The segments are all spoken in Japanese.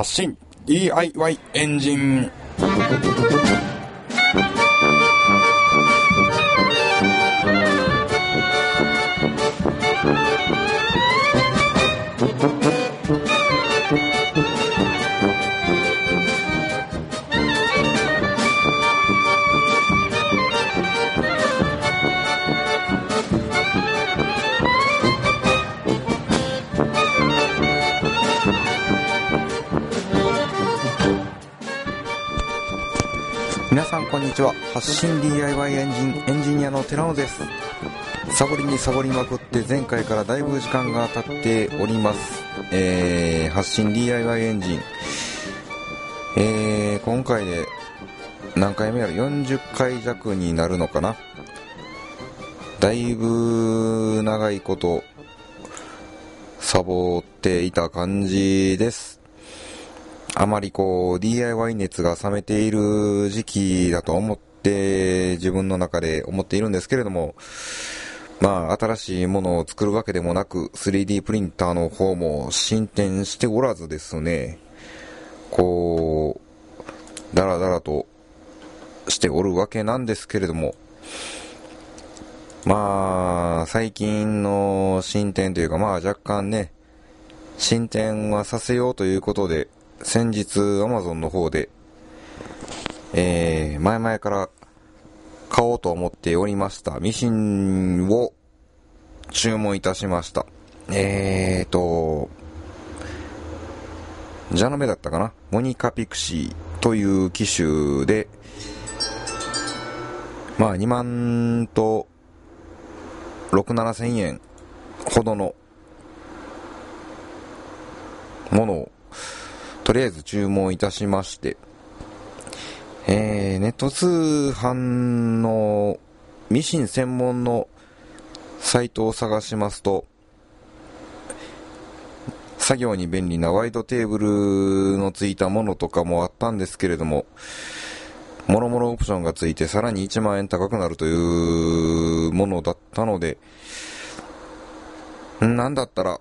発信。DIY エンジン。皆さんこんにちは。発信 DIY エンジンエンジニアの寺野です。サボりにサボりまくって前回からだいぶ時間が経っております。えー、発信 DIY エンジン。えー、今回で何回目やる40回弱になるのかな？だいぶ長いことサボっていた感じです。あまりこう DIY 熱が冷めている時期だと思って自分の中で思っているんですけれどもまあ新しいものを作るわけでもなく 3D プリンターの方も進展しておらずですねこうだらだらとしておるわけなんですけれどもまあ最近の進展というかまあ若干ね進展はさせようということで先日 Amazon の方で、えー、前々から買おうと思っておりましたミシンを注文いたしました。えーと、ジャノメだったかな？モニカピクシーという機種で、まあ2万と6、7千円ほどのものをとりあえず注文いたしまして、えー、ネット通販のミシン専門のサイトを探しますと、作業に便利なワイドテーブルのついたものとかもあったんですけれども、もろもろオプションがついてさらに1万円高くなるというものだったので、なんだったら、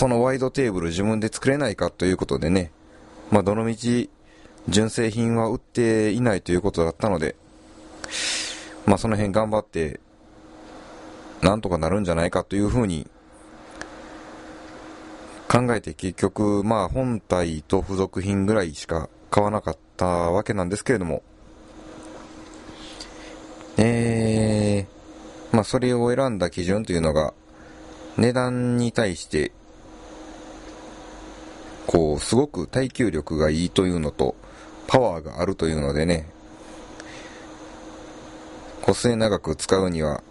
そのワイドテーブル自分で作れないかということでね、まあ、どのみち、純正品は売っていないということだったので、まあ、その辺頑張って、なんとかなるんじゃないかというふうに考えて結局、まあ、本体と付属品ぐらいしか買わなかったわけなんですけれども、えー、まあ、それを選んだ基準というのが、値段に対してこう、すごく耐久力がいいというのと、パワーがあるというのでね、個性長く使うには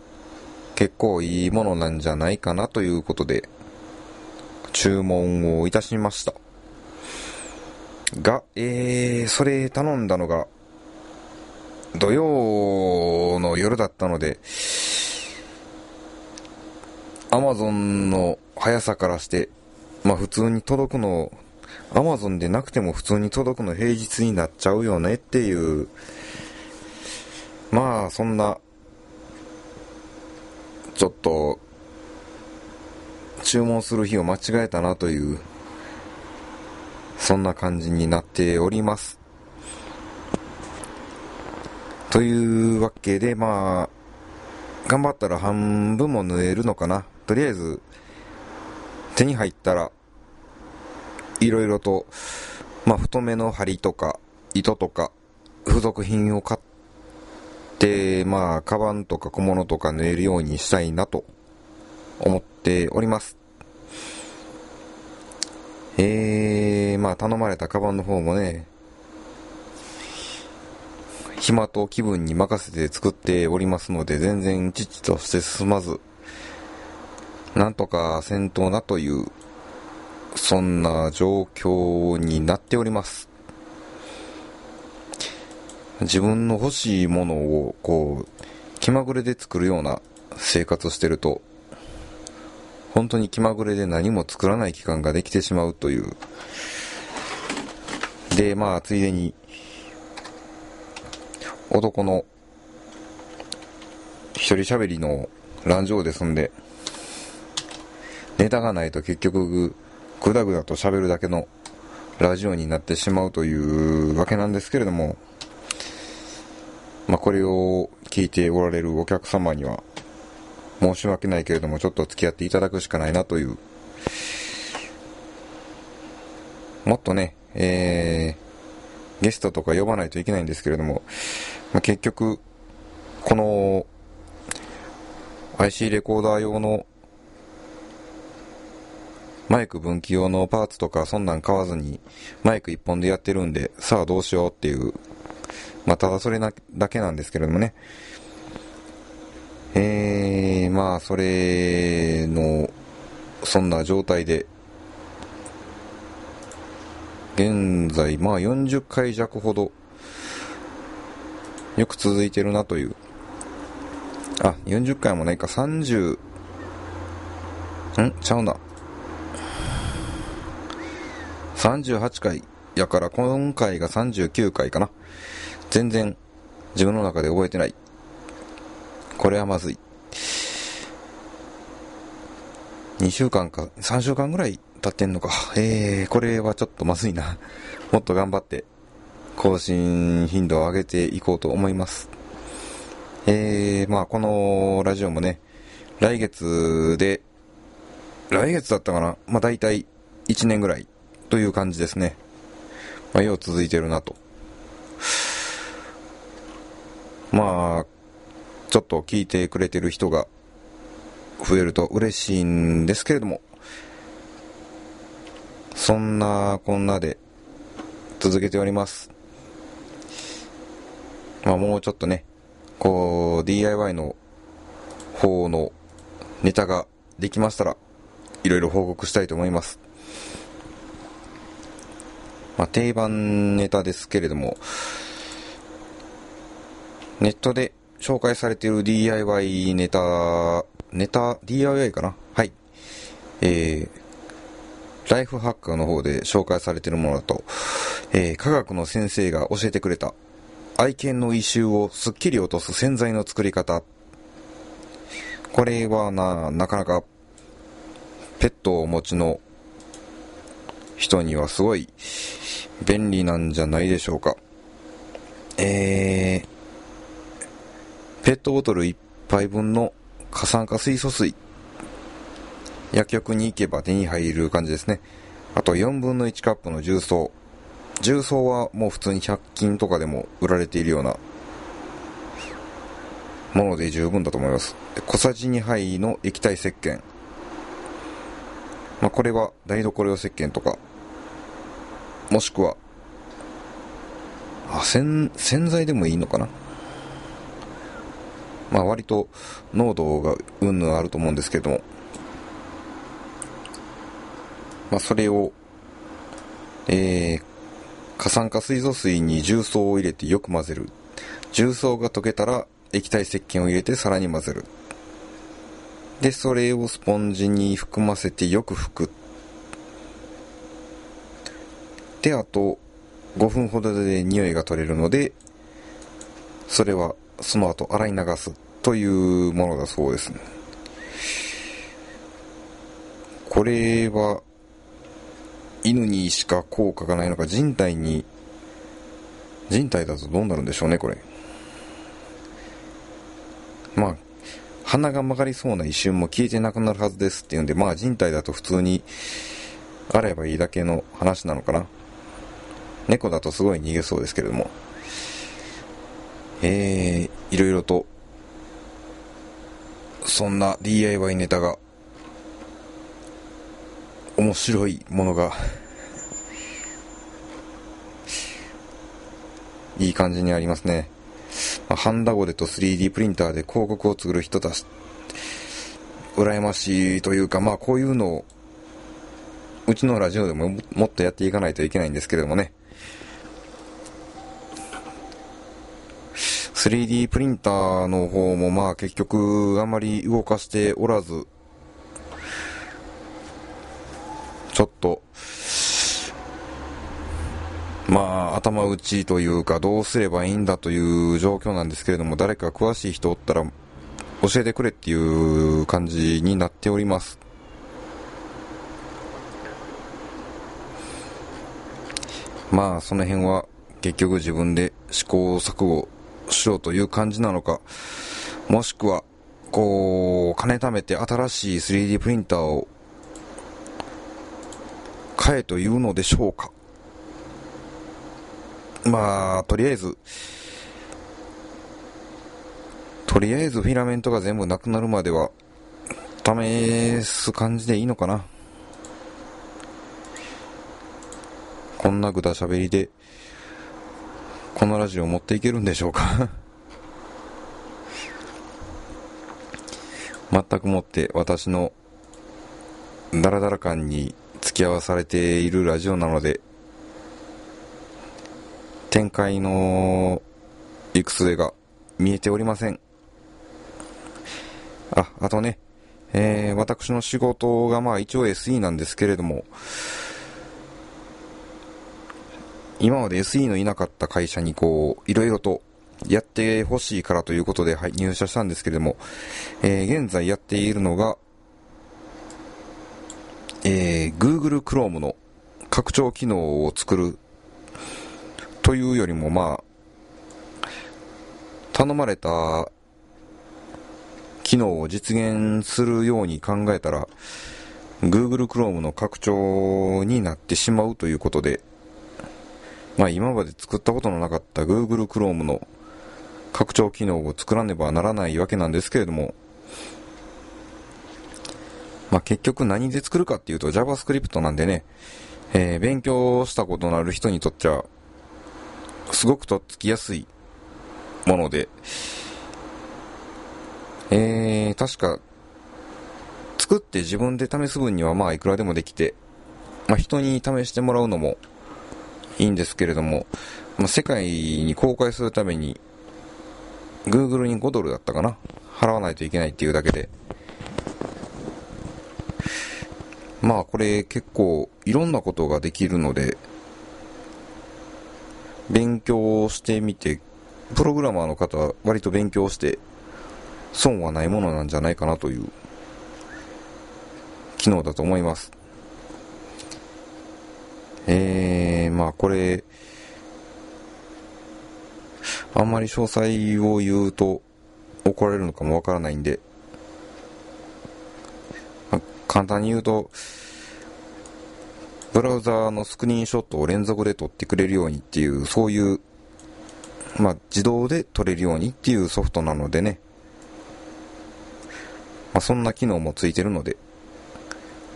結構いいものなんじゃないかなということで、注文をいたしました。が、えー、それ頼んだのが、土曜の夜だったので、アマゾンの速さからして、まあ普通に届くのアマゾンでなくても普通に届くの平日になっちゃうよねっていう、まあそんな、ちょっと、注文する日を間違えたなという、そんな感じになっております。というわけで、まあ、頑張ったら半分も縫えるのかな。とりあえず、手に入ったら、いろいろと、まあ、太めの針とか、糸とか、付属品を買って、まあ、カバンとか小物とか縫えるようにしたいなと思っております。えー、まあ、頼まれたカバンの方もね、暇と気分に任せて作っておりますので、全然父として進まず、なんとか戦闘なというそんな状況になっております。自分の欲しいものを、こう、気まぐれで作るような生活をしてると、本当に気まぐれで何も作らない期間ができてしまうという。で、まあ、ついでに、男の一人喋りの乱情ですんで、ネタがないと結局、ぐだぐだと喋るだけのラジオになってしまうというわけなんですけれども、まあ、これを聞いておられるお客様には、申し訳ないけれども、ちょっと付き合っていただくしかないなという、もっとね、えー、ゲストとか呼ばないといけないんですけれども、まあ、結局、この IC レコーダー用のマイク分岐用のパーツとかそんなん買わずにマイク一本でやってるんで、さあどうしようっていう、まあただそれだけなんですけれどもね。えー、まあそれの、そんな状態で、現在まあ40回弱ほどよく続いてるなという。あ、40回もないか、30、ん？ちゃうな。38回やから今回が39回かな。全然自分の中で覚えてない。これはまずい。2週間か、3週間ぐらい経ってんのか。えー、これはちょっとまずいな。もっと頑張って更新頻度を上げていこうと思います。えー、まあこのラジオもね、来月で、来月だったかなまあ大体1年ぐらいという感じですね。まあ、よう続いてるなと。まあ、ちょっと聞いてくれてる人が増えると嬉しいんですけれども、そんなこんなで続けております。まあもうちょっとね、こう DIY の方のネタができましたら、いろいろ報告したいと思います。まあ、定番ネタですけれども、ネットで紹介されている DIY ネタ、ネタ、DIY かな？はい。えー、ライフハッカーの方で紹介されているものだと、えー、科学の先生が教えてくれた、愛犬の異臭をすっきり落とす洗剤の作り方。これはな、なかなか、ペットをお持ちの人にはすごい便利なんじゃないでしょうか。えー、ペットボトル1杯分の過酸化水素水。薬局に行けば手に入る感じですね。あと4分の1カップの重曹。重曹はもう普通に100均とかでも売られているようなもので十分だと思います。小さじ2杯の液体石鹸。まあ、これは台所用石鹸とかもしくは、あ、洗、洗剤でもいいのかな？まあ割と濃度がうんぬんあると思うんですけども、まあそれを、えー、過酸化水素水に重曹を入れてよく混ぜる。重曹が溶けたら液体石鹸を入れてさらに混ぜる。で、それをスポンジに含ませてよく拭く。で、あと5分ほどで匂いが取れるので、それはその後洗い流すというものだそうです。これは犬にしか効果がないのか人体に人体だとどうなるんでしょうねこれまあ鼻が曲がりそうな一瞬も消えてなくなるはずですっていうんでまあ人体だと普通にあればいいだけの話なのかな猫だとすごい逃げそうですけれども、えー、いろいろと、そんな DIY ネタが、面白いものがいい感じにありますね。まあ、ハンダゴテと 3D プリンターで広告を作る人たち、羨ましいというか、まあこういうのを、うちのラジオでももっとやっていかないといけないんですけれどもね。3D プリンターの方もまあ結局あまり動かしておらず、ちょっと、まあ頭打ちというかどうすればいいんだという状況なんですけれども、誰か詳しい人おったら教えてくれっていう感じになっております。まあその辺は結局自分で試行錯誤しようという感じなのか、もしくは、こう、金貯めて新しい 3D プリンターを買えというのでしょうか。まあ、とりあえず、とりあえずフィラメントが全部なくなるまでは、試す感じでいいのかな。こんなぐだしゃべりで、このラジオを持っていけるんでしょうか？全くもって私のダラダラ感に付き合わされているラジオなので、展開の行く末が見えておりません。あ、あとね、えー、私の仕事がまあ一応 SE なんですけれども、今まで SE のいなかった会社にこう、いろいろとやってほしいからということで、はい、入社したんですけれども、えー、現在やっているのが、えー、Google Chrome の拡張機能を作るというよりも、まあ、頼まれた機能を実現するように考えたら、Google Chrome の拡張になってしまうということで、まあ今まで作ったことのなかった Google Chrome の拡張機能を作らねばならないわけなんですけれども、まあ結局何で作るかっていうと JavaScript なんでね、えー、勉強したことのある人にとっては、すごくとっつきやすいもので、えー、確か、作って自分で試す分にはまあいくらでもできて、まあ人に試してもらうのもいいんですけれども、まあ、世界に公開するために、Google に5ドルだったかな払わないといけないっていうだけで、まあこれ結構いろんなことができるので、勉強してみて、プログラマーの方は割と勉強して損はないものなんじゃないかなという機能だと思います。えー、まあこれ、あんまり詳細を言うと怒られるのかもわからないんで、まあ、簡単に言うと、ブラウザーのスクリーンショットを連続で撮ってくれるようにっていう、そういう、まあ、自動で撮れるようにっていうソフトなのでね、まあ、そんな機能もついてるので、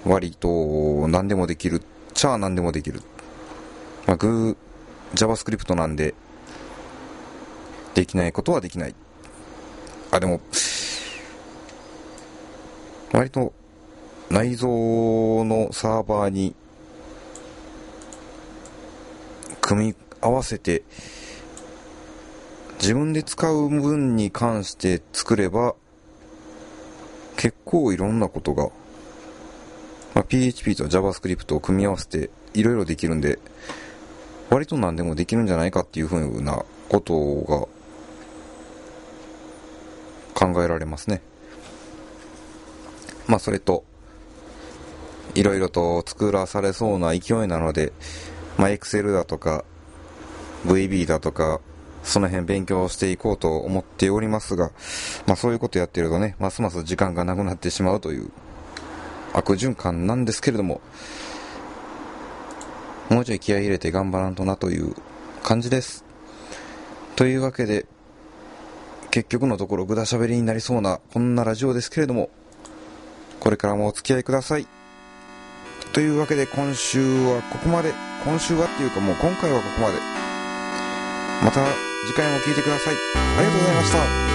割と何でもできるちゃ何でもできる。まあ、グー、JavaScript なんで、できないことはできない。あ、でも、割と内蔵のサーバーに組み合わせて自分で使う分に関して作れば結構いろんなことが、まあ、PHP と JavaScript を組み合わせていろいろできるんで、割と何でもできるんじゃないかっていうふうなことが考えられますね。まあそれと、いろいろと作らされそうな勢いなので、まあ Excel だとか、VB だとか、その辺勉強していこうと思っておりますが、まあそういうことやってるとね、ますます時間がなくなってしまうという悪循環なんですけれども、もうちょい気合い入れて頑張らんとなという感じです。というわけで、結局のところぐだしゃべりになりそうなこんなラジオですけれども、これからもお付き合いください。というわけで今週はここまで。今週はっていうかもう今回はここまで。また次回も聴いてください。ありがとうございました。